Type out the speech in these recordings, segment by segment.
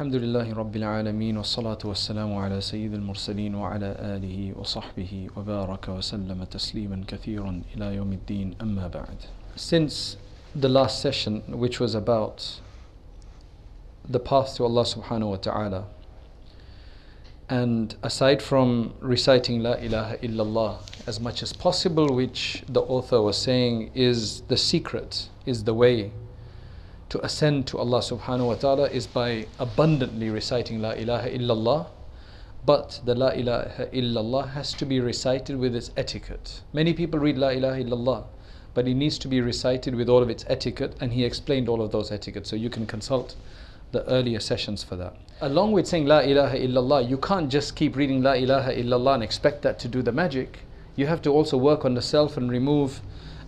الحمد لله رب العالمين والصلاة والسلام على سيد المرسلين وعلى آله وصحبه وبارك وسلم تسليما كثيرا إلى يوم الدين أما بعد Since the last session which was about the path to Allah subhanahu wa ta'ala and aside from reciting La ilaha illallah as much as possible which the author was saying is the secret is the way to ascend to Allah subhanahu wa ta'ala is by abundantly reciting La ilaha illallah. But the La ilaha illallah has to be recited with its etiquette. Many people read La ilaha illallah, but it needs to be recited with all of its etiquette, and he explained all of those etiquettes. So you can consult the earlier sessions for that. Along with saying La ilaha illallah, you can't just keep reading La ilaha illallah and expect that to do the magic. You have to also work on the self and remove,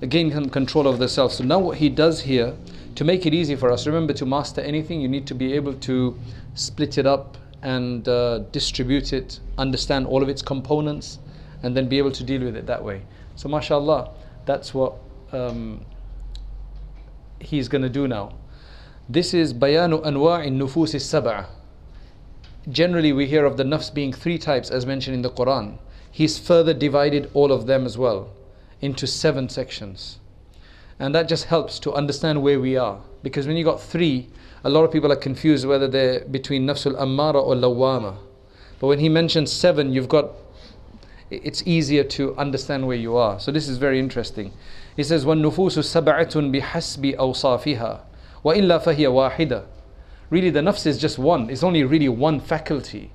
gain control of the self. So now what he does here to make it easy for us, remember to master anything, you need to be able to split it up and uh, distribute it, understand all of its components, and then be able to deal with it that way. So, mashallah, that's what um, he's going to do now. This is bayanu anwa'i nufus sab'a. Generally, we hear of the nafs being three types as mentioned in the Quran. He's further divided all of them as well into seven sections And that just helps to understand where we are. Because when you got three, a lot of people are confused whether they're between nafsul ammara or lawama. But when he mentions seven, you've got it's easier to understand where you are. So this is very interesting. He says, وَالنُّفُوسُ سَبَعَةٌ بِحَسْبِ أَوْصَافِهَا وَإِلَّا فَهِيَ وَاحِدَةٌ Really the nafs is just one. It's only really one faculty.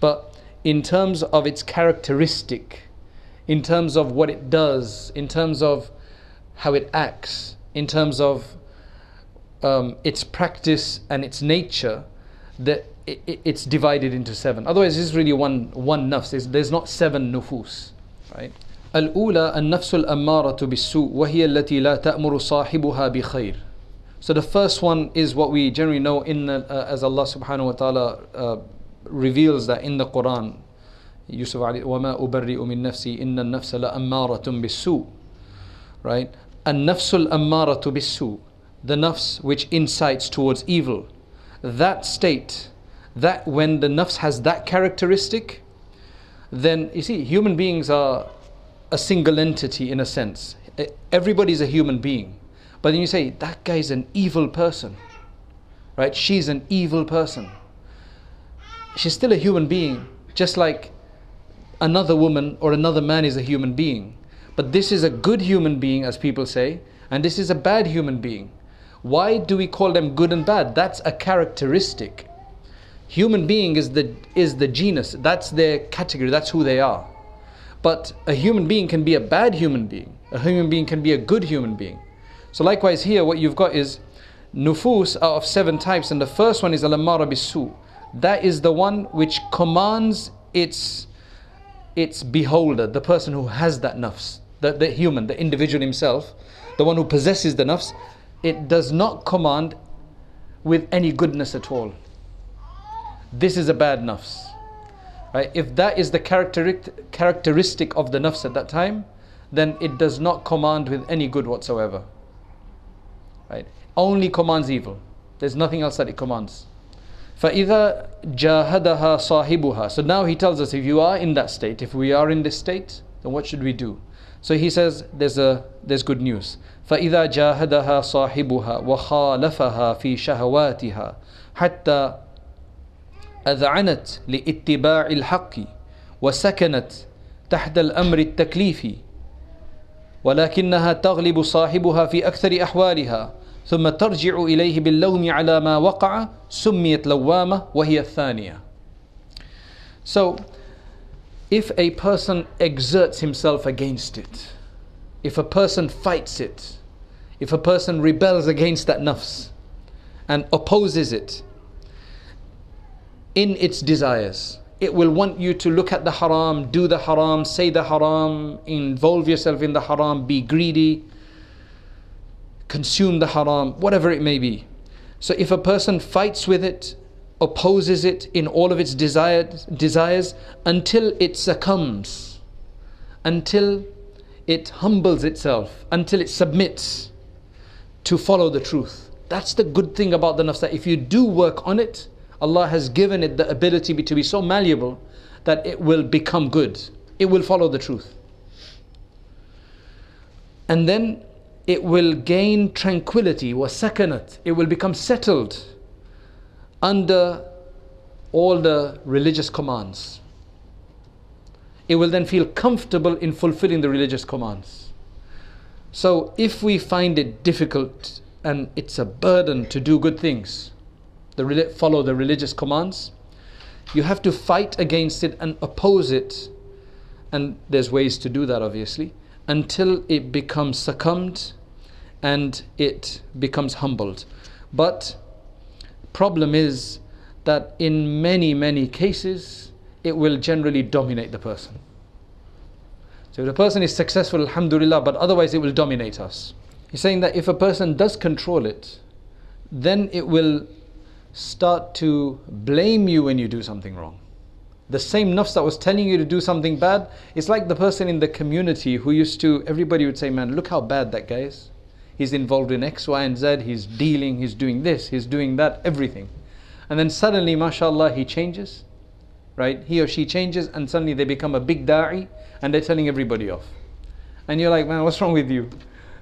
But in terms of its characteristic, in terms of what it does, in terms of how it acts in terms of um, its practice and its nature, that it, it, it's divided into seven. Otherwise, it's really one one nafs. There's, there's not seven nufus, right? الأولى النفس الأمارة بالسوء وهي التي لا تأمر صاحبها بخير. So the first one is what we generally know in the, uh, as Allah subhanahu wa ta'ala uh, reveals that in the Quran. Yusuf Ali, وَمَا أُبَرِّئُ مِن نَفْسِي إِنَّ النَّفْسَ لَأَمَّارَةٌ بِالسُّوء Right? النفس الأمارة بالسوء the nafs which incites towards evil that state that when the nafs has that characteristic then you see human beings are a single entity in a sense everybody's a human being but then you say that guy's an evil person right she's an evil person she's still a human being just like another woman or another man is a human being but this is a good human being, as people say, and this is a bad human being. Why do we call them good and bad? That's a characteristic. Human being is the, is the genus, that's their category, that's who they are. But a human being can be a bad human being, a human being can be a good human being. So, likewise, here, what you've got is nufus are of seven types, and the first one is al bisu. That is the one which commands its its beholder, the person who has that nafs the, the human, the individual himself, the one who possesses the nafs, it does not command with any goodness at all. This is a bad nafs. Right? If that is the characteristic, characteristic of the nafs at that time, then it does not command with any good whatsoever. Right? Only commands evil. There's nothing else that it commands. فَإِذَا جَاهَدَهَا صَاحِبُهَا So now he tells us if you are in that state, if we are in this state, then what should we do? So he says there's a there's good news. فإذا جاهدها صاحبها وخالفها في شهواتها حتى أذعنت لاتباع الحق وسكنت تحت الأمر التكليفي ولكنها تغلب صاحبها في أكثر أحوالها ثم ترجع إليه باللوم على ما وقع سميت لوامة وهي الثانية. So if a person exerts himself against it, if a person fights it, if a person rebels against that nafs and opposes it in its desires, it will want you to look at the haram, do the haram, say the haram, involve yourself in the haram, be greedy, consume the haram, whatever it may be. So if a person fights with it, opposes it in all of its desires, desires until it succumbs, until it humbles itself, until it submits to follow the truth. That's the good thing about the nafs that if you do work on it, Allah has given it the ability to be so malleable that it will become good. It will follow the truth. And then it will gain tranquility, wasakanat. It will become settled under all the religious commands. It will then feel comfortable in fulfilling the religious commands. So if we find it difficult and it's a burden to do good things, the, follow the religious commands, you have to fight against it and oppose it. And there's ways to do that, obviously, until it becomes succumbed and it becomes humbled. But problem is that in many, many cases, it will generally dominate the person. So if the person is successful, alhamdulillah, but otherwise it will dominate us. He's saying that if a person does control it, then it will start to blame you when you do something wrong. The same nafs that was telling you to do something bad, it's like the person in the community who used to, everybody would say, Man, look how bad that guy is. He's involved in X, Y, and Z, he's dealing, he's doing this, he's doing that, everything. And then suddenly, mashallah, he changes, right? He or she changes, and suddenly they become a big da'i and they're telling everybody off. And you're like, Man, what's wrong with you?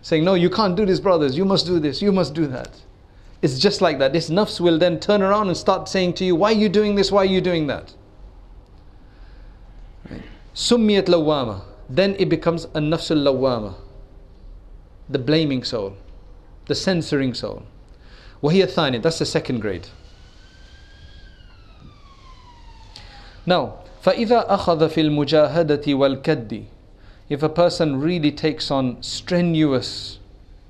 Saying, No, you can't do this, brothers, you must do this, you must do that. It's just like that. This nafs will then turn around and start saying to you, Why are you doing this? Why are you doing that? Summiyat lawama. Then it becomes a nafsul lawama The blaming soul. The censoring soul. وهي الثانية. That's the second grade. Now, فإذا أخذ في المجاهدة والكد If a person really takes on strenuous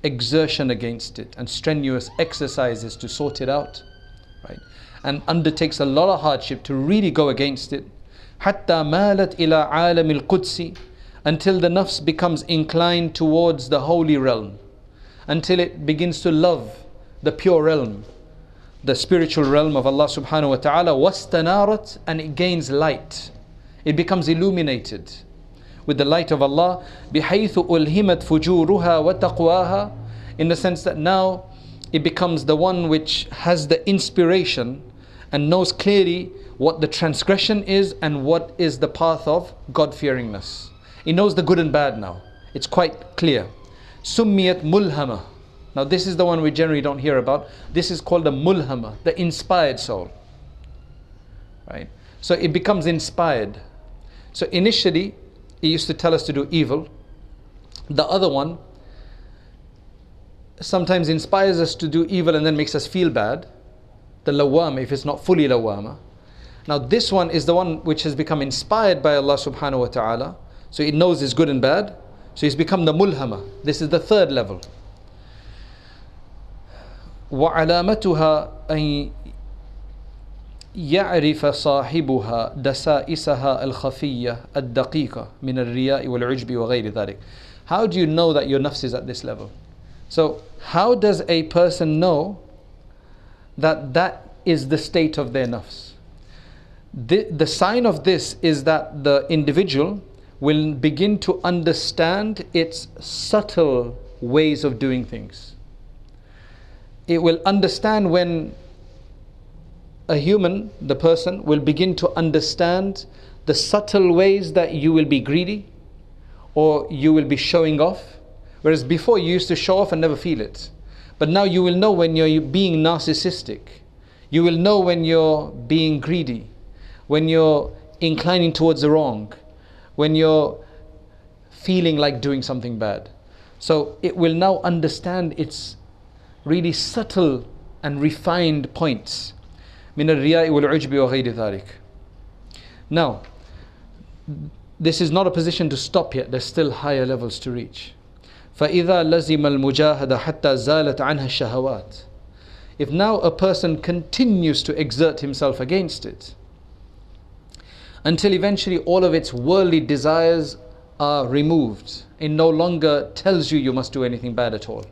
exertion against it and strenuous exercises to sort it out, right? And undertakes a lot of hardship to really go against it. حتى مالت إلى عالم القدس until the nafs becomes inclined towards the holy realm, until it begins to love the pure realm, the spiritual realm of Allah subhanahu wa ta'ala, wastanarat and it gains light. It becomes illuminated with the light of Allah بحيث ألهمت فجورها وتقواها in the sense that now it becomes the one which has the inspiration and knows clearly what the transgression is and what is the path of God-fearingness. He knows the good and bad now. It's quite clear. Summiyat mulhama. Now this is the one we generally don't hear about. This is called the mulhama, the inspired soul. Right? So it becomes inspired. So initially he used to tell us to do evil. The other one sometimes inspires us to do evil and then makes us feel bad. The lawama, if it's not fully lawama. Now, this one is the one which has become inspired by Allah subhanahu wa ta'ala. So it knows it's good and bad. So he's become the mulhama. This is the third level. وعلامتها أن يعرف صاحبها دسائسها الخفية الدقيقة من الرياء والعجب وغير ذلك. How do you know that your nafs is at this level? So, how does a person know that that is the state of their nafs? The, the sign of this is that the individual will begin to understand its subtle ways of doing things. It will understand when a human, the person, will begin to understand the subtle ways that you will be greedy or you will be showing off. Whereas before you used to show off and never feel it. But now you will know when you're being narcissistic. You will know when you're being greedy, when you're inclining towards the wrong, when you're feeling like doing something bad. So it will now understand its really subtle and refined points من الرياء والعجب وغير ذلك. Now, this is not a position to stop yet, there's still higher levels to reach. فإذا لزم المجاهدة حتى زالت عنها الشهوات. If now a person continues to exert himself against it, until eventually all of its worldly desires are removed, it no longer tells you you must do anything bad at all.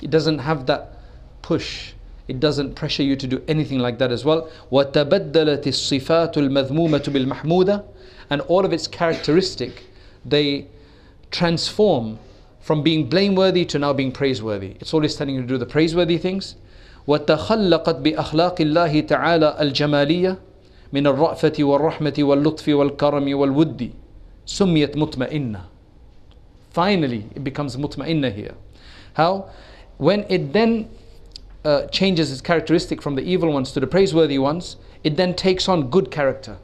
It doesn't have that push it doesn't pressure you to do anything like that as well. وَتَبَدَّلَتِ الصِّفَاتُ الْمَذْمُومَةُ بِالْمَحْمُودَةِ And all of its characteristic, they transform from being blameworthy to now being praiseworthy. It's always telling you to do the praiseworthy things. وتخلقت بأخلاق الله تعالى الجمالية من الرأفة والرحمة واللطف والكرم والود سميت مطمئنة Finally, it becomes mutma'inna here. How? When it then uh, changes its characteristic from the evil ones to the praiseworthy ones, it then takes on good character.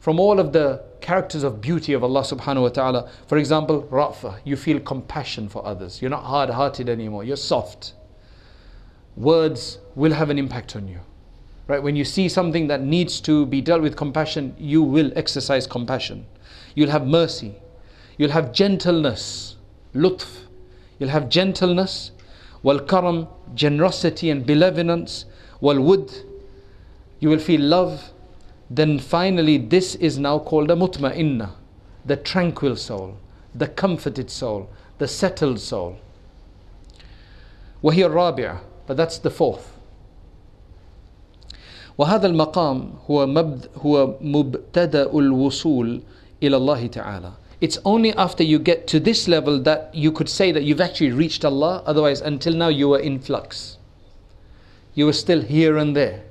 From all of the characters of beauty of Allah subhanahu wa ta'ala, for example, ra'fa, you feel compassion for others. You're not hard hearted anymore, you're soft. Words will have an impact on you. Right? When you see something that needs to be dealt with compassion, you will exercise compassion. You'll have mercy. You'll have gentleness, lutf. You'll have gentleness, wal karam, generosity and benevolence, wal wud. You will feel love. Then finally, this is now called a mutma'inna, the tranquil soul, the comforted soul, the settled soul. وهي الرابعة, but that's the fourth. وهذا المقام هو مبد هو مبتدأ الوصول إلى الله تعالى. It's only after you get to this level that you could say that you've actually reached Allah. Otherwise, until now, you were in flux. You were still here and there.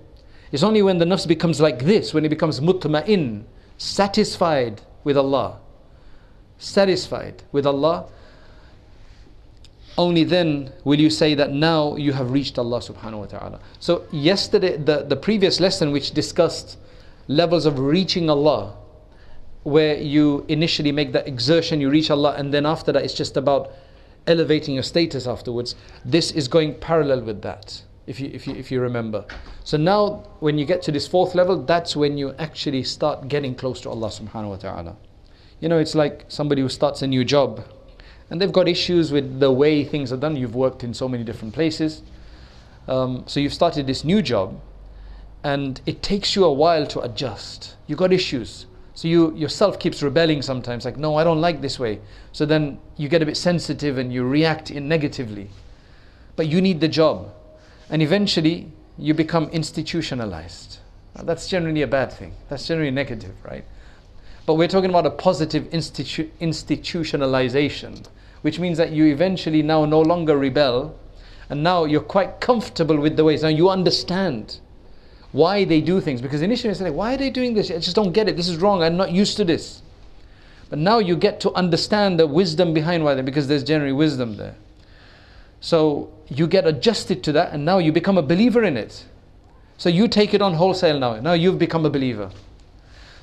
It's only when the nafs becomes like this, when it becomes mutma'in, satisfied with Allah, satisfied with Allah, only then will you say that now you have reached Allah subhanahu wa ta'ala. So, yesterday, the, the previous lesson which discussed levels of reaching Allah, where you initially make that exertion, you reach Allah, and then after that, it's just about elevating your status afterwards. This is going parallel with that, if you, if you, if you remember. So now, when you get to this fourth level, that's when you actually start getting close to Allah subhanahu wa ta'ala. You know, it's like somebody who starts a new job and they've got issues with the way things are done. You've worked in so many different places. Um, so you've started this new job, and it takes you a while to adjust. You've got issues. So you yourself keeps rebelling sometimes, like, no, I don't like this way. So then you get a bit sensitive and you react in negatively. But you need the job. And eventually you become institutionalized. Now, that's generally a bad thing. That's generally negative, right? But we're talking about a positive institu- institutionalization, which means that you eventually now no longer rebel, and now you're quite comfortable with the ways. Now you understand why they do things. Because initially you say, why are they doing this? I just don't get it. This is wrong. I'm not used to this. But now you get to understand the wisdom behind why they, because there's generally wisdom there. So you get adjusted to that, and now you become a believer in it. So you take it on wholesale now. Now you've become a believer.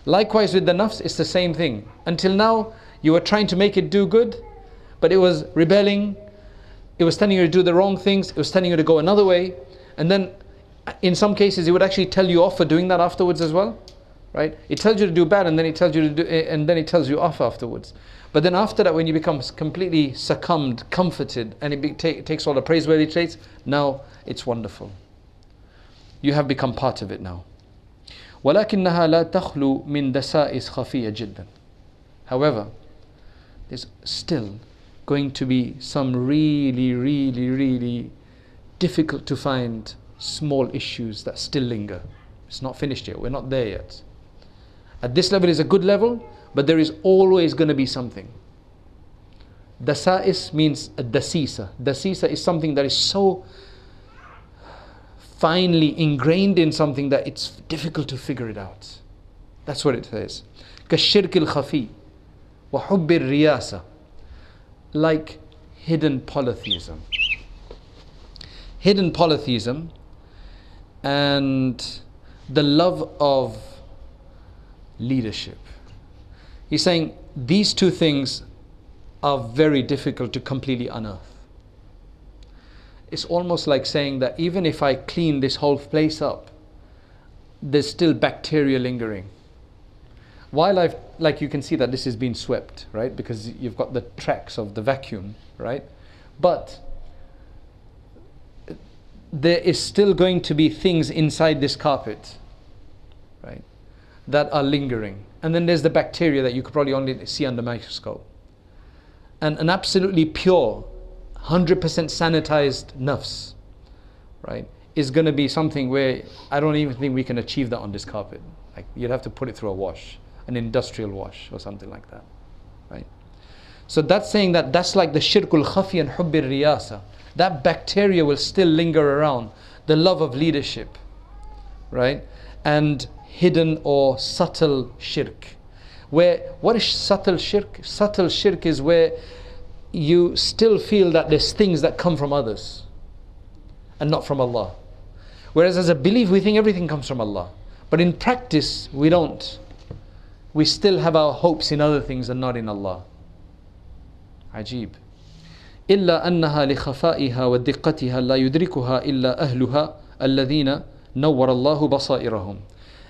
Likewise with the nafs, it's the same thing. Until now, you were trying to make it do good, but it was rebelling. It was telling you to do the wrong things. It was telling you to go another way. And then in some cases, it would actually tell you off for doing that afterwards as well. Right? It tells you to do bad and then it tells you to do, and then it tells you off afterwards. But then after that, when you become completely succumbed, comforted, and it, be, take, it takes all the praiseworthy traits, now it's wonderful. You have become part of it now. ولكنها لا تخلو من دسائس خفية جدا. However, there's still going to be some really, really, really difficult to find small issues that still linger. It's not finished yet. We're not there yet. At this level is a good level, but there is always going to be something. Dasa'is means a dasisa. Dasisa is something that is so finely ingrained in something that it's difficult to figure it out. That's what it says. كالشرك الخفي وحب الرياسة like hidden polytheism. Hidden polytheism and the love of leadership. He's saying these two things are very difficult to completely unearth. It's almost like saying that even if I clean this whole place up, there's still bacteria lingering. While I've, like you can see that this has been swept, right? Because you've got the tracks of the vacuum, right? But there is still going to be things inside this carpet, right, that are lingering. And then there's the bacteria that you could probably only see under microscope. And an absolutely pure, 100% sanitized nafs, right, is going to be something where I don't even think we can achieve that on this carpet. Like you'd have to put it through a wash, an industrial wash or something like that, right? So that's saying that that's like the shirkul khafi and hubbir riyasa that bacteria will still linger around. the love of leadership, right? And hidden or subtle shirk. Where, what is subtle shirk? Subtle shirk is where you still feel that there's things that come from others and not from Allah. Whereas as a belief, we think everything comes from Allah. But in practice, we don't We still have our hopes in other things and not in Allah. Ajib. إلا أنها لخفائها ودقتها لا يدركها إلا أهلها الذين نور الله بصائرهم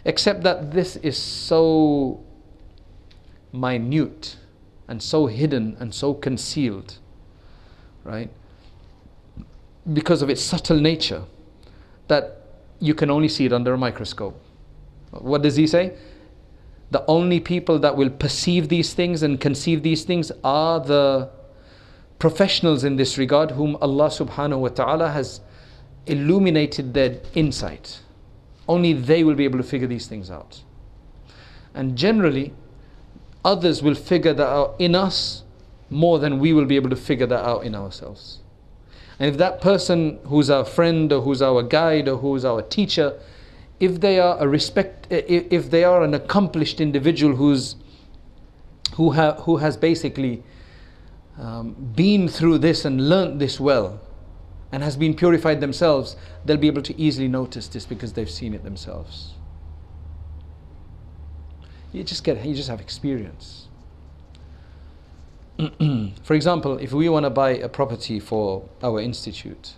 except that this is so minute and so hidden and so concealed right because of its subtle nature that you can only see it under a microscope what does he say the only people that will perceive these things and conceive these things are the professionals in this regard whom Allah subhanahu wa ta'ala has illuminated their insight. Only they will be able to figure these things out. And generally, others will figure that out in us more than we will be able to figure that out in ourselves. And if that person who's our friend or who's our guide or who's our teacher, if they are a respect, if they are an accomplished individual who's who, ha, who has basically um, been through this and learnt this well and has been purified themselves, they'll be able to easily notice this because they've seen it themselves. You just get, you just have experience. for example, if we want to buy a property for our institute,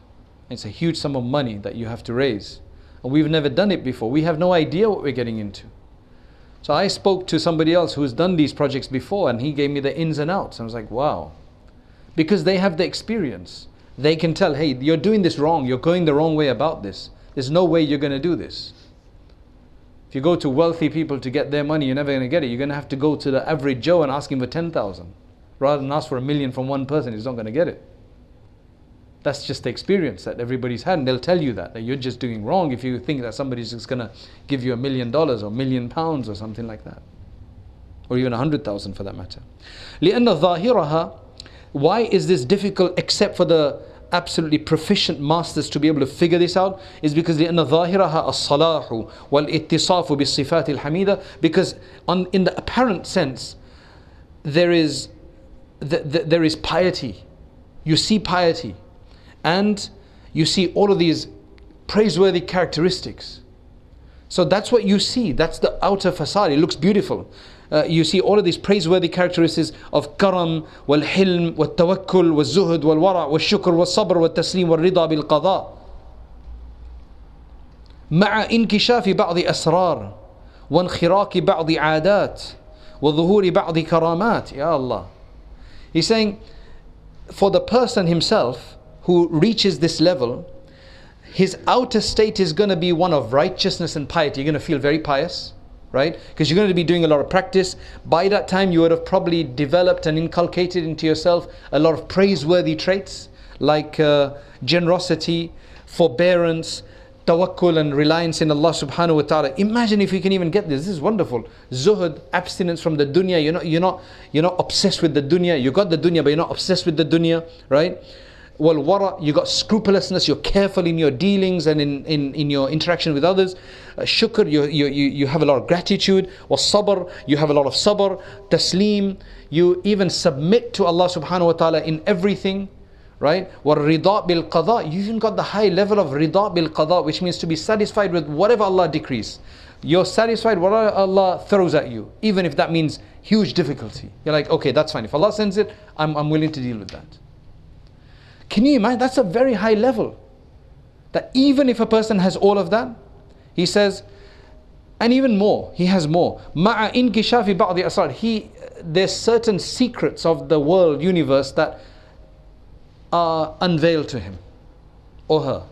it's a huge sum of money that you have to raise, and we've never done it before. We have no idea what we're getting into. So I spoke to somebody else who's done these projects before, and he gave me the ins and outs. I was like, wow, because they have the experience. They can tell, hey, you're doing this wrong, you're going the wrong way about this. There's no way you're going to do this. If you go to wealthy people to get their money, you're never going to get it. You're going to have to go to the average Joe and ask him for 10,000. Rather than ask for a million from one person, he's not going to get it. That's just the experience that everybody's had, and they'll tell you that, that you're just doing wrong if you think that somebody's just going to give you a million dollars or a million pounds or something like that. Or even a hundred thousand for that matter. لأن ظاهرها why is this difficult except for the absolutely proficient masters to be able to figure this out is because لأن ظاهرها الصلاح والاتصاف بالصفات الحميدة because on, in the apparent sense there is the, the, there is piety you see piety and you see all of these praiseworthy characteristics so that's what you see that's the outer facade it looks beautiful uh, you see all of these praiseworthy characteristics of karam, wal hilm, wal tawakkul, wal zuhud, wal wara, wal shukr, wal sabr, wal taslim, wal rida bil qada. مع انكشاف بعض أسرار وانخراق بعض عادات وظهور بعض كرامات يا Allah He's saying for the person himself who reaches this level his outer state is going to be one of righteousness and piety you're going to feel very pious right? Because you're going to be doing a lot of practice. By that time, you would have probably developed and inculcated into yourself a lot of praiseworthy traits like uh, generosity, forbearance, tawakkul, and reliance in Allah subhanahu wa ta'ala. Imagine if you can even get this. This is wonderful. Zuhud, abstinence from the dunya. You're not, you're not, you're not obsessed with the dunya. You got the dunya, but you're not obsessed with the dunya, right? Well, wara, you got scrupulousness, you're careful in your dealings and in, in, in your interaction with others. Uh, shukr, you, you, you have a lot of gratitude. Well, sabr, you have a lot of sabr. Taslim, you even submit to Allah subhanahu wa ta'ala in everything. Right? Well, rida bil qada, you even got the high level of rida bil qada, which means to be satisfied with whatever Allah decrees. You're satisfied whatever Allah throws at you, even if that means huge difficulty. You're like, okay, that's fine. If Allah sends it, I'm, I'm willing to deal with that. Can you imagine? That's a very high level. That even if a person has all of that, he says, and even more, he has more. مع انكشاف بعض أسرار. He, there's certain secrets of the world, universe that are unveiled to him or her.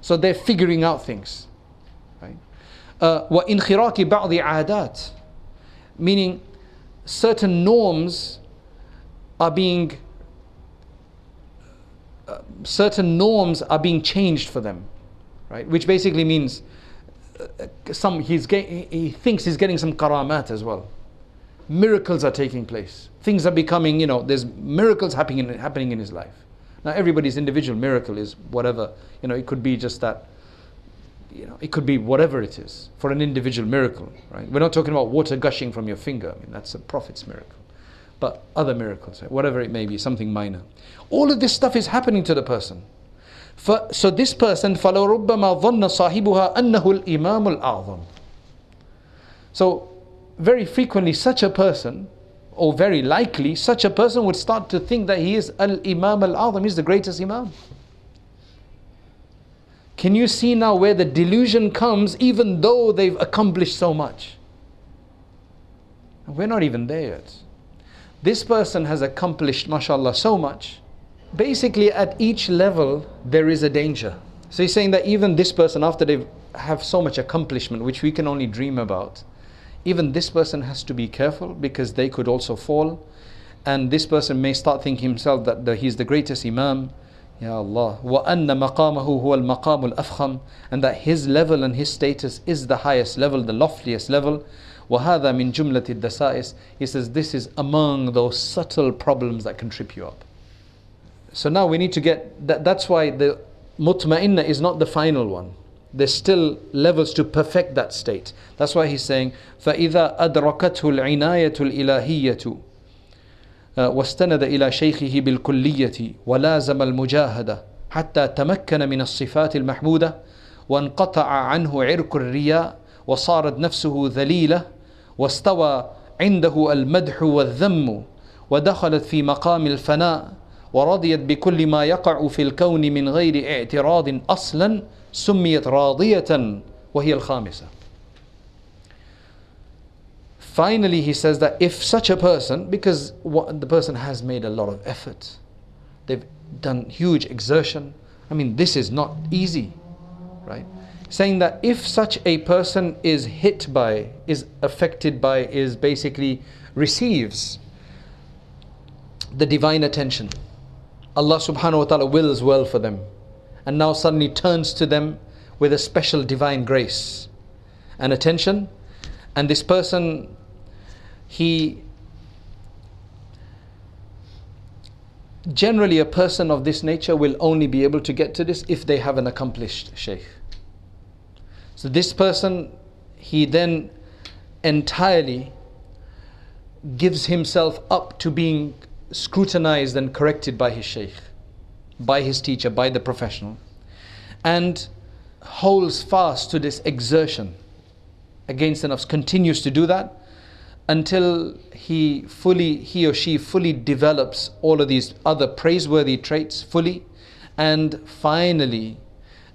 So they're figuring out things. Right? Uh, وإنخراق بعض عادات. Meaning certain norms are being certain norms are being changed for them, right? Which basically means uh, some he's get, he thinks he's getting some karamat as well. Miracles are taking place. Things are becoming, you know, there's miracles happening in, happening in his life. Now everybody's individual miracle is whatever, you know, it could be just that you know, it could be whatever it is for an individual miracle, right? We're not talking about water gushing from your finger. I mean, that's a prophet's miracle. But other miracles, whatever it may be, something minor. All of this stuff is happening to the person. so this person, فَلَوْ رُبَّمَا ظَنَّ صَاحِبُهَا أَنَّهُ الْإِمَامُ الْأَعْظَمُ So, very frequently, such a person, or very likely, such a person would start to think that he is Al-Imam Al-Azam, he's the greatest Imam. Can you see now where the delusion comes even though they've accomplished so much? We're not even there yet. This person has accomplished, mashallah, so much. Basically, at each level, there is a danger. So he's saying that even this person, after they have so much accomplishment, which we can only dream about, even this person has to be careful because they could also fall. And this person may start thinking himself that the, he's the greatest Imam, Ya Allah. وَأَنَّ مَقَامَهُ هُوَ الْمَقَامُ الْأَفْخَمُ And that his level and his status is the highest level, the loftiest level. وَهَذَا مِن جُمْلَةِ الدَّسَائِسِ He says this is among those subtle problems that can trip you up. So now we need to get, that, that's why the mutma'inna is not the final one. There's still levels to perfect that state. That's why he's saying, فَإِذَا أَدْرَكَتْهُ الْعِنَايَةُ الْإِلَهِيَّةُ واستند إلى شيخه بالكلية ولازم المجاهدة حتى تمكن من الصفات المحمودة وانقطع عنه عرك الرياء وصارت نفسه ذليلة واستوى عنده المدح والذم ودخلت في مقام الفناء ورضيت بكل ما يقع في الكون من غير اعتراض أصلا سميت راضيه وهي الخامسه Finally, he says that if such a person, because the person has made a lot of effort, they've done huge exertion. I mean, this is not easy, right? Saying that if such a person is hit by, is affected by, is basically receives the divine attention, Allah subhanahu wa ta'ala wills well for them, and now suddenly turns to them with a special divine grace and attention, and this person he generally a person of this nature will only be able to get to this if they have an accomplished sheikh so this person he then entirely gives himself up to being scrutinized and corrected by his sheikh by his teacher by the professional and holds fast to this exertion against the nafs continues to do that until he fully he or she fully develops all of these other praiseworthy traits fully and finally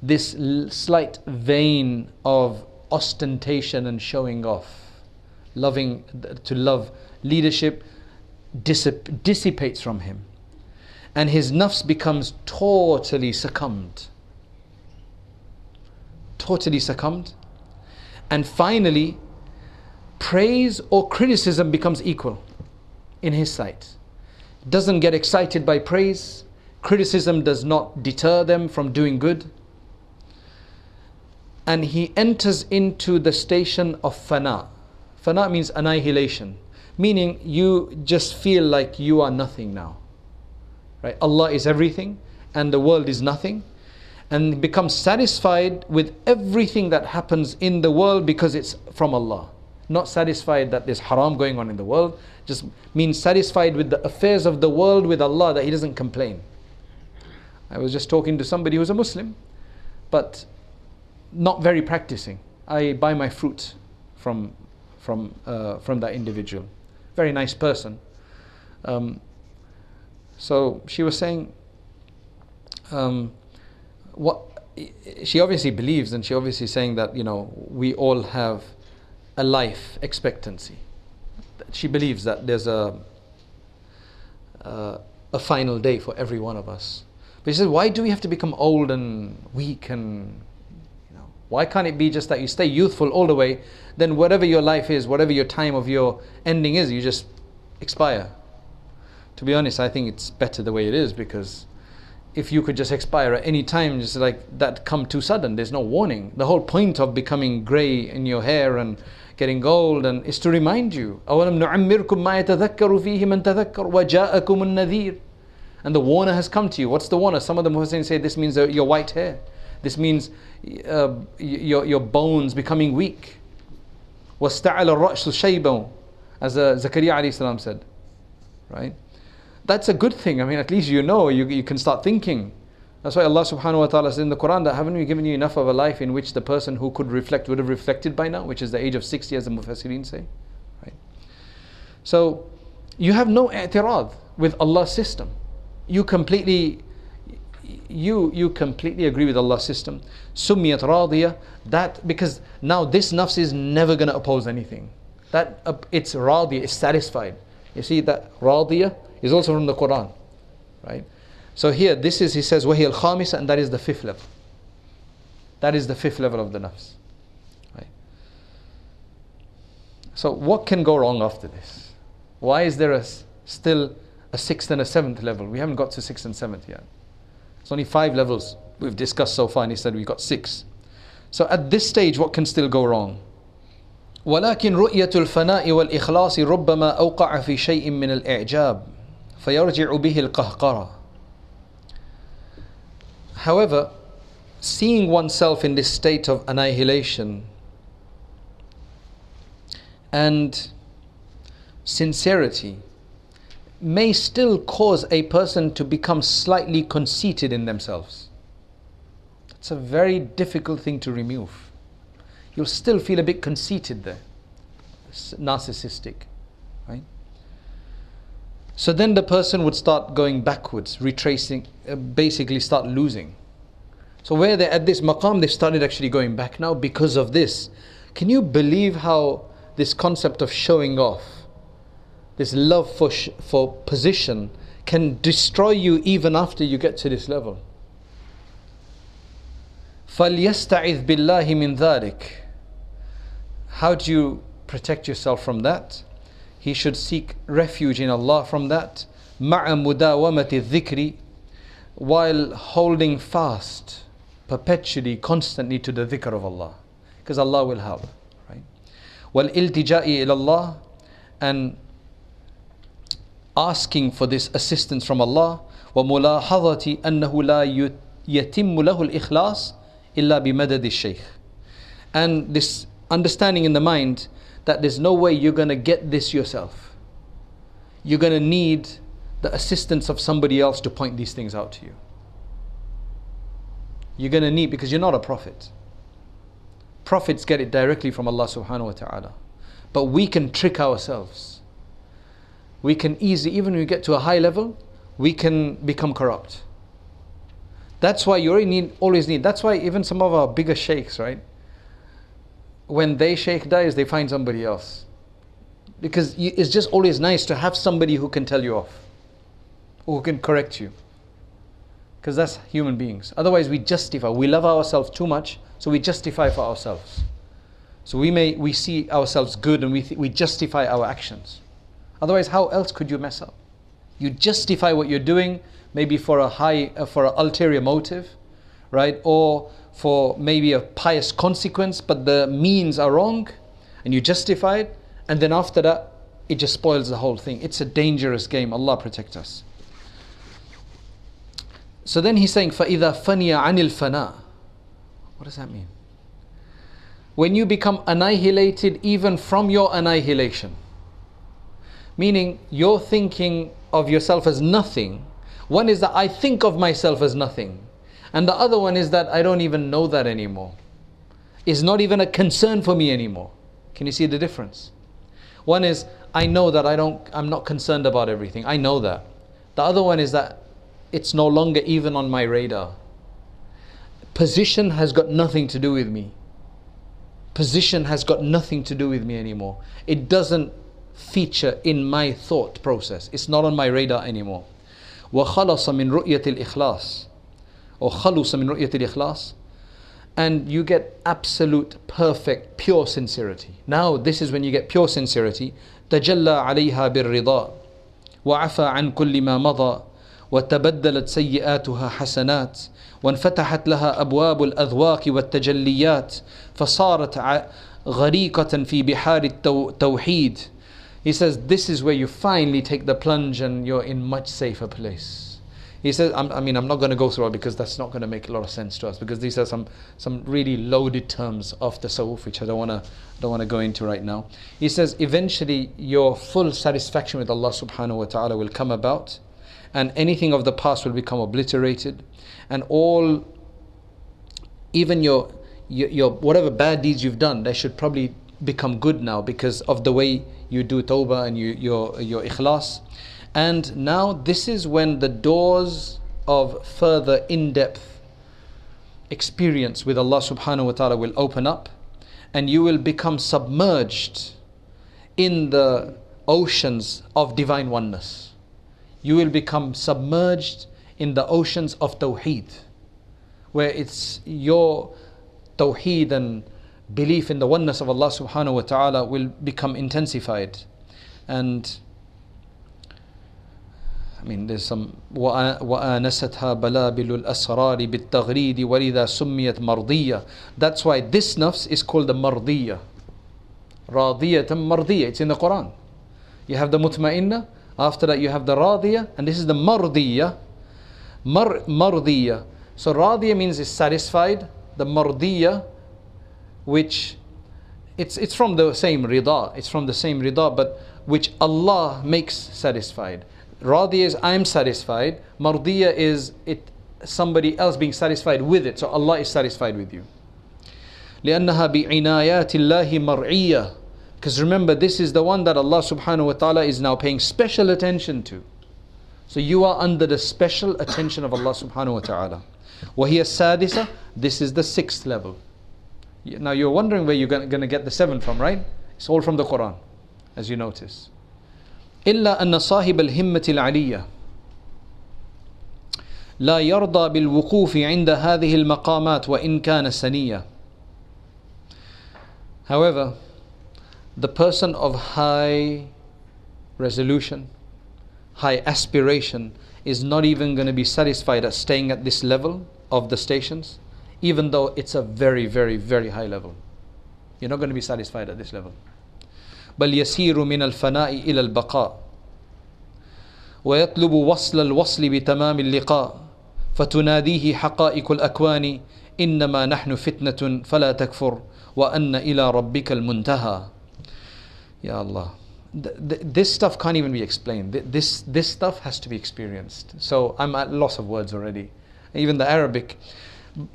this slight vein of ostentation and showing off loving to love leadership dissip- dissipates from him and his nafs becomes totally succumbed totally succumbed and finally praise or criticism becomes equal in his sight. Doesn't get excited by praise, criticism does not deter them from doing good. And he enters into the station of fana. Fana means annihilation, meaning you just feel like you are nothing now. Right? Allah is everything and the world is nothing and become satisfied with everything that happens in the world because it's from Allah not satisfied that there's haram going on in the world, just means satisfied with the affairs of the world with Allah that he doesn't complain. I was just talking to somebody who's a Muslim, but not very practicing. I buy my fruit from from uh, from that individual, very nice person. Um, so she was saying, um, what she obviously believes, and she obviously saying that you know we all have a life expectancy. She believes that there's a, uh, a final day for every one of us. But she says, why do we have to become old and weak and why can't it be just that you stay youthful all the way? Then whatever your life is, whatever your time of your ending is, you just expire. To be honest, I think it's better the way it is because if you could just expire at any time, just like that come too sudden, there's no warning. The whole point of becoming grey in your hair and getting old and is to remind you أَوَلَمْ نُعَمِّرْكُمْ مَا يَتَذَكَّرُ فِيهِ مَنْ تَذَكَّرُ وَجَاءَكُمُ النَّذِيرُ and the warner has come to you. What's the warner? Some of the Muhsin say this means your white hair. This means uh, your, your bones becoming weak. وَاسْتَعَلَ الرَّأْسُ شَيْبًا As uh, Zakaria alayhi salam said. Right? That's a good thing. I mean, at least you know, you, you can start thinking. That's why Allah subhanahu wa ta'ala says in the Quran that haven't we given you enough of a life in which the person who could reflect would have reflected by now, which is the age of 60 as the Mufassirin say. Right? So you have no i'tirad with Allah's system. You completely you you completely agree with Allah's system. Summiyat radiyah, that because now this nafs is never going to oppose anything. That uh, it's radiyah, it's satisfied. You see that radiyah is also from the Quran, right? So here, this is, he says, wahi al khamis, and that is the fifth level. That is the fifth level of the nafs. Right? So, what can go wrong after this? Why is there a, still a sixth and a seventh level? We haven't got to sixth and seventh yet. It's only five levels we've discussed so far, and he said we've got six. So, at this stage, what can still go wrong? ولكن رؤية الفناء والإخلاص ربما أوقع في شيء من الإعجاب فيرجع به القهقرة However, seeing oneself in this state of annihilation and sincerity may still cause a person to become slightly conceited in themselves. It's a very difficult thing to remove. You'll still feel a bit conceited there, narcissistic, right? So then the person would start going backwards, retracing, uh, basically start losing. So where they're at this maqam, they started actually going back now because of this. Can you believe how this concept of showing off, this love for, sh- for position, can destroy you even after you get to this level? فَلْيَسْتَعِذْ بِاللَّهِ مِنْ ذَلِكَ How do you protect yourself from that? he should seek refuge in Allah from that مع مداومة الذكر while holding fast perpetually constantly to the dhikr of Allah because Allah will help right والالتجاء إلى الله and asking for this assistance from Allah وملاحظة أنه لا يتم له الإخلاص إلا بمدد الشيخ and this understanding in the mind that there's no way you're going to get this yourself. You're going to need the assistance of somebody else to point these things out to you. You're going to need, because you're not a prophet. Prophets get it directly from Allah subhanahu wa ta'ala. But we can trick ourselves. We can easily, even when we get to a high level, we can become corrupt. That's why you need, always need. That's why even some of our bigger sheikhs, right? when they sheikh dies, they find somebody else. Because it's just always nice to have somebody who can tell you off, who can correct you. Because that's human beings. Otherwise, we justify. We love ourselves too much, so we justify for ourselves. So we may we see ourselves good and we th- we justify our actions. Otherwise, how else could you mess up? You justify what you're doing, maybe for a high uh, for an ulterior motive, right? Or for maybe a pious consequence, but the means are wrong, and you justify it, and then after that, it just spoils the whole thing. It's a dangerous game. Allah protect us. So then he's saying, فَإِذَا فَنِيَ عَنِ الْفَنَاءِ What does that mean? When you become annihilated even from your annihilation, meaning you're thinking of yourself as nothing. One is that I think of myself as nothing. And the other one is that I don't even know that anymore. It's not even a concern for me anymore. Can you see the difference? One is I know that I don't I'm not concerned about everything. I know that. The other one is that it's no longer even on my radar. Position has got nothing to do with me. Position has got nothing to do with me anymore. It doesn't feature in my thought process. It's not on my radar anymore. وخلص من رؤية الإخلاص or khalusa min ru'yat ikhlas and you get absolute perfect pure sincerity now this is when you get pure sincerity تجلى عليها بالرضا وعفى عن كل ما مضى وتبدلت سيئاتها حسنات وانفتحت لها ابواب الاذواق والتجليات فصارت غريقه في بحار التوحيد he says this is where you finally take the plunge and you're in much safer place He says, i mean, I'm not going to go through it because that's not going to make a lot of sense to us because these are some, some really loaded terms of the tasawwuf which I don't want to don't want to go into right now. He says, eventually your full satisfaction with Allah subhanahu wa ta'ala will come about and anything of the past will become obliterated and all, even your, your, your whatever bad deeds you've done, they should probably become good now because of the way you do tawbah and you, your, your ikhlas. And now this is when the doors of further in-depth experience with Allah subhanahu wa ta'ala will open up and you will become submerged in the oceans of divine oneness. You will become submerged in the oceans of Tawheed, where it's your Tawheed and belief in the oneness of Allah subhanahu wa ta'ala will become intensified. And I mean, there's some وَآنَسَتْهَا بَلَابِلُ الْأَسْرَارِ بِالتَّغْرِيدِ وَلِذَا سُمِّيَتْ مَرْضِيَّةً That's why this nafs is called the mardiyah. رَاضِيَةً مَرْضِيَّة It's in the Quran. You have the mutma'inna, after that you have the radiyah, and this is the mardiyah. Mar, mardiyah. So radiyah means is satisfied. The mardiyah, which it's, it's from the same rida, it's from the same rida, but which Allah makes satisfied. Radiya is I'm satisfied. Mardiya is it somebody else being satisfied with it. So Allah is satisfied with you. لأنها بعنايات الله مرعية because remember this is the one that Allah subhanahu wa ta'ala is now paying special attention to so you are under the special attention of Allah subhanahu wa ta'ala وهي السادسة this is the sixth level now you're wondering where you're going to get the seven from right it's all from the Quran as you notice إلا أن صاحب الهمة العلية لا يرضى بالوقوف عند هذه المقامات وإن كان سنية However, the person of high resolution, high aspiration, is not even going to be satisfied at staying at this level of the stations, even though it's a very, very, very high level. You're not going to be satisfied at this level. بل يسير من الفناء إلى البقاء ويطلب وصل الوصل بتمام اللقاء فتناديه حقائق الأكوان إنما نحن فتنة فلا تكفر وأن إلى ربك المنتهى يا الله this stuff can't even be explained. This, this stuff has to be experienced. So I'm at loss of words already. Even the Arabic.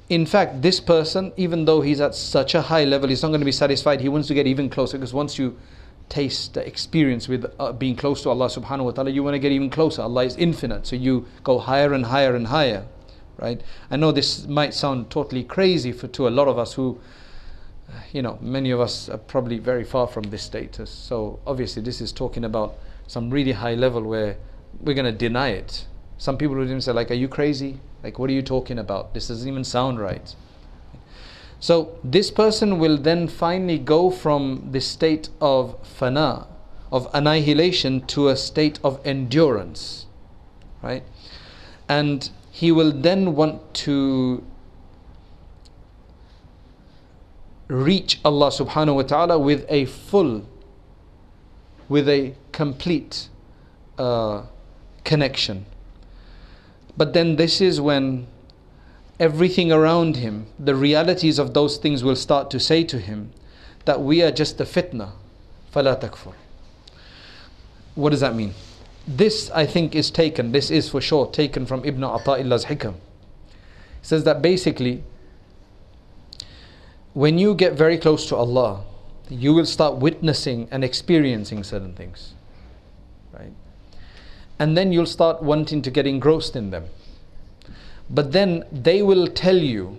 in fact, this person, even though he's at such a high level, he's not going to be satisfied. He wants to get even closer because once you taste the experience with uh, being close to Allah subhanahu wa ta'ala, you want to get even closer. Allah is infinite, so you go higher and higher and higher, right? I know this might sound totally crazy for to a lot of us who, you know, many of us are probably very far from this status. So obviously, this is talking about some really high level where we're going to deny it. Some people would even say, like, "Are you crazy? Like, what are you talking about? This doesn't even sound right." So this person will then finally go from the state of fana, of annihilation, to a state of endurance, right? And he will then want to reach Allah subhanahu wa ta'ala with a full, with a complete uh, connection. But then this is when everything around him, the realities of those things will start to say to him that we are just a fitna. فَلَا تَكْفُرْ What does that mean? This, I think, is taken, this is for sure taken from Ibn Ata'illah's Hikam. He says that basically, when you get very close to Allah, you will start witnessing and experiencing certain things. Right? And then you'll start wanting to get engrossed in them. But then they will tell you,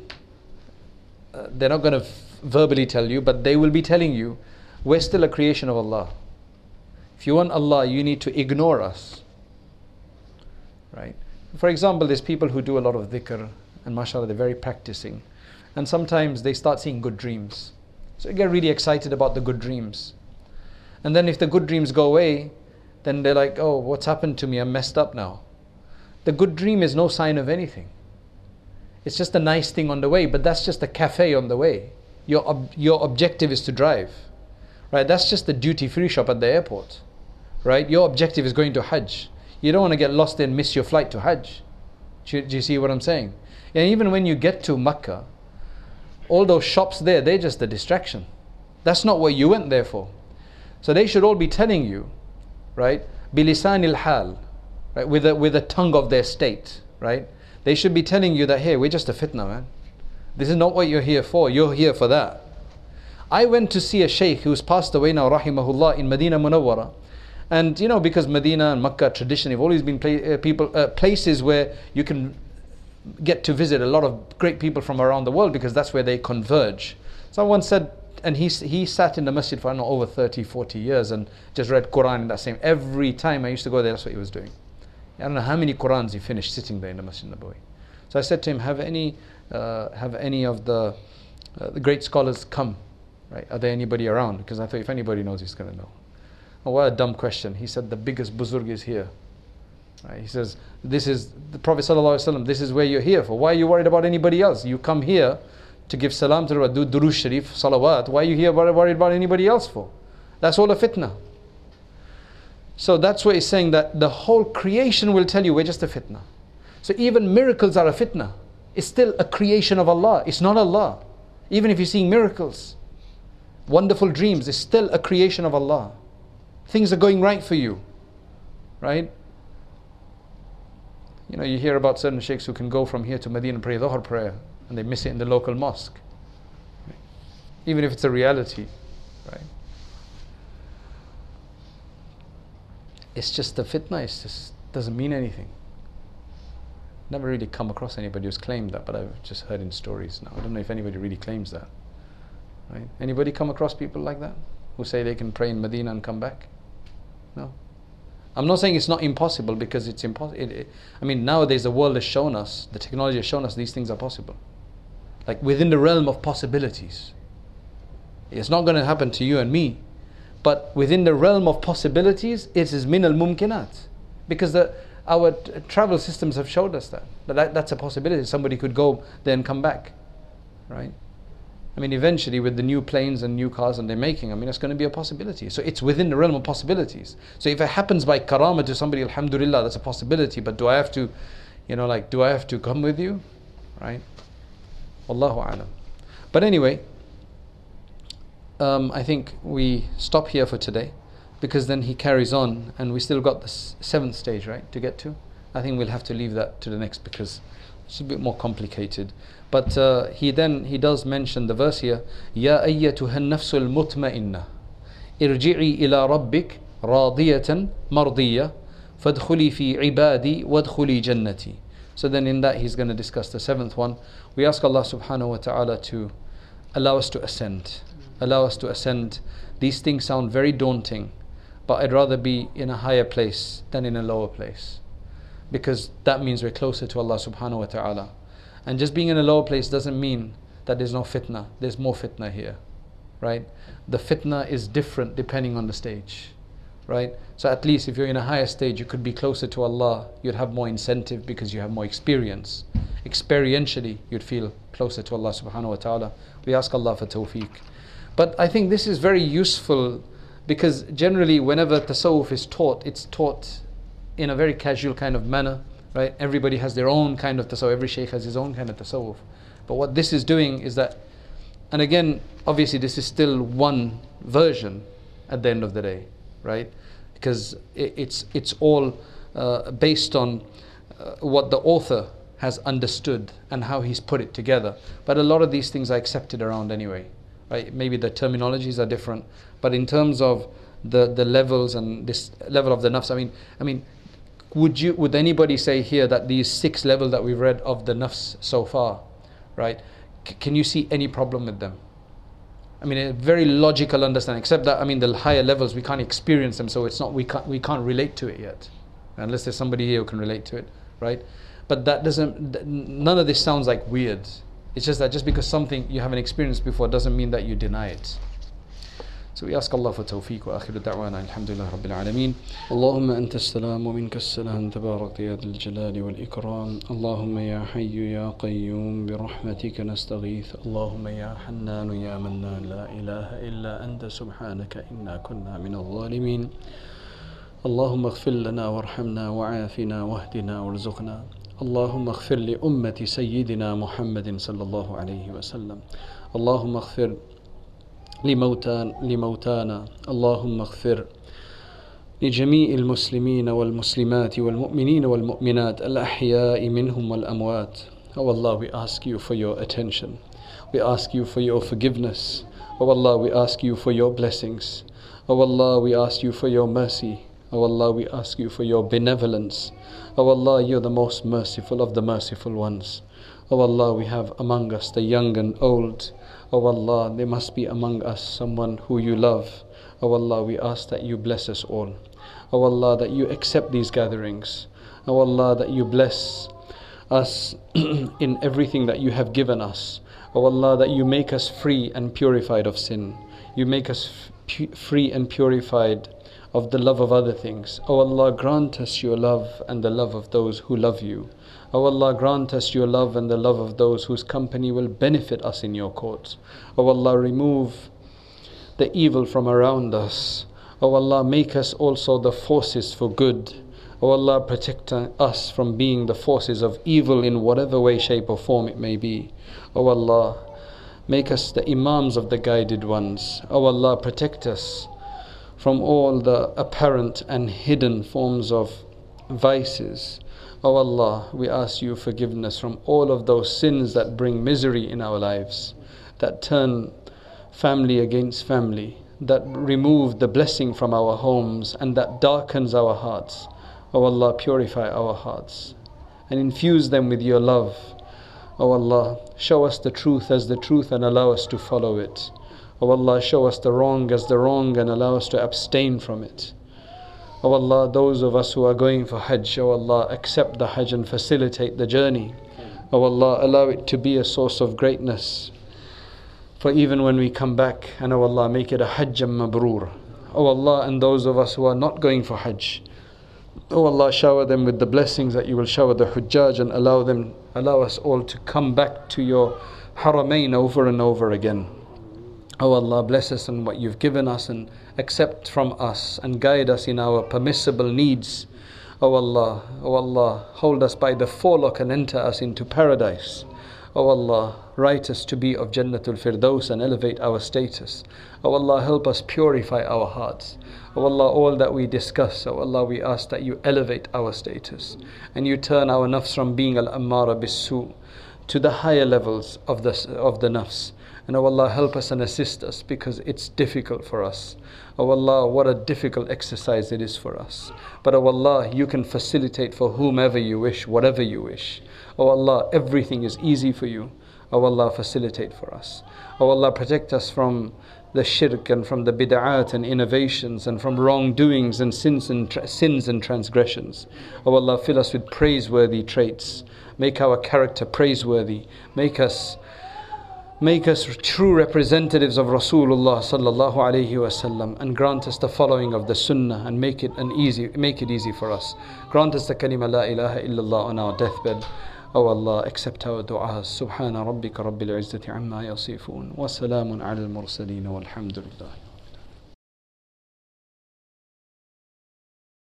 uh, they're not going to verbally tell you, but they will be telling you, we're still a creation of Allah. If you want Allah, you need to ignore us. Right? For example, there's people who do a lot of dhikr, and mashallah, they're very practicing. And sometimes they start seeing good dreams. So they get really excited about the good dreams. And then if the good dreams go away, then they're like, oh, what's happened to me? I'm messed up now. The good dream is no sign of anything. It's just a nice thing on the way, but that's just a cafe on the way. Your, ob- your objective is to drive, right? That's just the duty free shop at the airport, right? Your objective is going to Hajj. You don't want to get lost and miss your flight to Hajj, Do you, do you see what I'm saying? And even when you get to Makkah, all those shops there, they're just a distraction. That's not what you went there for. So they should all be telling you, right? Bilisan il hal, right? With the, with the tongue of their state, right? They should be telling you that, hey, we're just a fitna, man. This is not what you're here for. You're here for that. I went to see a sheikh who's passed away now, rahimahullah, in Medina Munawwara. And you know, because Medina and Makkah traditionally have always been pla- uh, people, uh, places where you can get to visit a lot of great people from around the world because that's where they converge. Someone said, and he, he sat in the masjid for I know, over 30, 40 years and just read Quran in that same. Every time I used to go there, that's what he was doing. I don't know how many Qurans he finished sitting there in the Masjid Nabawi. So I said to him, have any, uh, have any of the, uh, the great scholars come? Right? Are there anybody around? Because I thought if anybody knows, he's going to know. Oh, what a dumb question. He said, the biggest buzurg is here. Right? He says, this is the Prophet ﷺ, this is where you're here for. Why are you worried about anybody else? You come here to give salam to do durush sharif, salawat. Why are you here worried about anybody else for? That's all a fitna. So that's what he's saying that the whole creation will tell you we're just a fitna. So even miracles are a fitna. It's still a creation of Allah. It's not Allah. Even if you're seeing miracles, wonderful dreams, it's still a creation of Allah. Things are going right for you. Right? You know, you hear about certain sheikhs who can go from here to Medina and pray Dhuhr prayer and they miss it in the local mosque. Even if it's a reality, right? It's just the fitna, it just doesn't mean anything. Never really come across anybody who's claimed that, but I've just heard in stories now. I don't know if anybody really claims that. Right? Anybody come across people like that who say they can pray in Medina and come back? No. I'm not saying it's not impossible because it's impossible. It, it, I mean, nowadays the world has shown us, the technology has shown us these things are possible. Like within the realm of possibilities. It's not going to happen to you and me, but within the realm of possibilities, it is min al mumkinat. Because the, our travel systems have showed us that. that. That's a possibility. Somebody could go then come back. Right? I mean, eventually, with the new planes and new cars and they're making, I mean, it's going to be a possibility. So it's within the realm of possibilities. So if it happens by karama to somebody, alhamdulillah, that's a possibility. But do I have to, you know, like, do I have to come with you? Right? Allahu alam. But anyway, um, I think we stop here for today because then he carries on and we still got the seventh stage, right, to get to. I think we'll have to leave that to the next because it's a bit more complicated. But uh, he then he does mention the verse here, يا أيتها النفس المطمئنة ارجعي إلى ربك راضية مرضية فادخلي في عبادي وادخلي جنتي. So then in that he's going to discuss the seventh one. we ask Allah subhanahu wa ta'ala to allow us to ascend. Allow us to ascend. These things sound very daunting, but I'd rather be in a higher place than in a lower place. Because that means we're closer to Allah subhanahu wa ta'ala. And just being in a lower place doesn't mean that there's no fitna. There's more fitna here, right? The fitna is different depending on the stage, right? So at least if you're in a higher stage, you could be closer to Allah. You'd have more incentive because you have more experience. Experientially, you'd feel closer to Allah subhanahu wa ta'ala. We ask Allah for tawfiq. But I think this is very useful because generally whenever tasawwuf is taught, it's taught in a very casual kind of manner right? Everybody has their own kind of tasawwuf, every sheikh has his own kind of tasawwuf. But what this is doing is that, and again, obviously, this is still one version at the end of the day, right? Because it, it's, it's all uh, based on uh, what the author has understood and how he's put it together. But a lot of these things are accepted around anyway, right? Maybe the terminologies are different, but in terms of the, the levels and this level of the nafs, I mean, I mean, would you would anybody say here that these six levels that we've read of the nafs so far right c- can you see any problem with them i mean a very logical understanding except that i mean the higher levels we can't experience them so it's not we can't we can't relate to it yet unless there's somebody here who can relate to it right? But that doesn't none of this sounds like weird. It's just that just because something you haven't experienced before doesn't mean that you deny it Allah for tawfiq wa akhiru da'wana alhamdulillah rabbil alameen. اللهم أنت السلام ومنك السلام. تبارك يا ذا الجلال والإكرام. اللهم يا حي يا قيوم برحمتك نستغيث. اللهم يا حنان يا منان. لا إله إلا أنت. سبحانك إنا كنا من الظالمين. اللهم اغفر لنا وارحمنا وعافنا واهدنا وارزقنا. اللهم اغفر لأمة سيدنا محمد صلى الله عليه وسلم. اللهم اغفر لموتان لموتانا اللهم اغفر لجميع المسلمين والمسلمات والمؤمنين والمؤمنات الأحياء منهم والأموات Oh Allah, we ask you for your attention. We ask you for your forgiveness. Oh Allah, we ask you for your blessings. Oh Allah, we ask you for your mercy. Oh Allah, we ask you for your benevolence. Oh Allah, you're the most merciful of the merciful ones. Oh Allah, we have among us the young and old. Oh Allah, there must be among us someone who you love. Oh Allah, we ask that you bless us all. Oh Allah, that you accept these gatherings. Oh Allah, that you bless us in everything that you have given us. Oh Allah, that you make us free and purified of sin. You make us free and purified of the love of other things. O oh Allah, grant us your love and the love of those who love you. O oh Allah, grant us your love and the love of those whose company will benefit us in your courts. O oh Allah, remove the evil from around us. O Allah, make us also the forces for good. O Allah, protect us from being the forces of evil in whatever way, shape, or form it may be. O Allah, make us the Imams of the guided ones. O Allah, protect us from all the apparent and hidden forms of vices. O Allah, we ask you forgiveness from all of those sins that bring misery in our lives, that turn family against family, that remove the blessing from our homes, and that darkens our hearts. O Allah, purify our hearts and infuse them with your love. O Allah, show us the truth as the truth and allow us to follow it. O Allah, show us the wrong as the wrong and allow us to abstain from it. O Allah, those of us who are going for Hajj, O Allah, accept the Hajj and facilitate the journey. O Allah, allow it to be a source of greatness. For even when we come back, and O Allah, make it a Hajj and Mabrur. O Allah, and those of us who are not going for Hajj, Oh Allah, shower them with the blessings that you will shower the Hujjaj and allow them, allow us all to come back to your Haramain over and over again. Oh Allah, bless us in what you've given us and accept from us and guide us in our permissible needs. Oh Allah, oh Allah, hold us by the forelock and enter us into paradise. O oh Allah, write us to be of Jannatul Firdaus and elevate our status. O oh Allah, help us purify our hearts. O oh Allah, all that we discuss, O Allah, we ask that you elevate our status and you turn our nafs from being al-ammara bisu to the higher levels of the, of the nafs. And O Allah, help us and assist us because it's difficult for us. O Allah, what a difficult exercise it is for us. But O Allah, you can facilitate for whomever you wish, whatever you wish. O oh Allah, everything is easy for you. Oh Allah, facilitate for us. Oh Allah, protect us from the shirk and from the bid'at and innovations and from wrongdoings and sins and, tra- sins and transgressions. O Allah, fill us with praiseworthy traits. Make our character praiseworthy. Make us Make us true representatives of Rasulullah sallallahu alaihi wasallam and grant us the following of the Sunnah and make it an easy make it easy for us. Grant us the kalima la ilaha illallah on our deathbed. Oh Allah, accept our du'as. Subhana rabbika rabbil izzati amma yasifun. Wa salamun ala al-mursaleen walhamdulillah.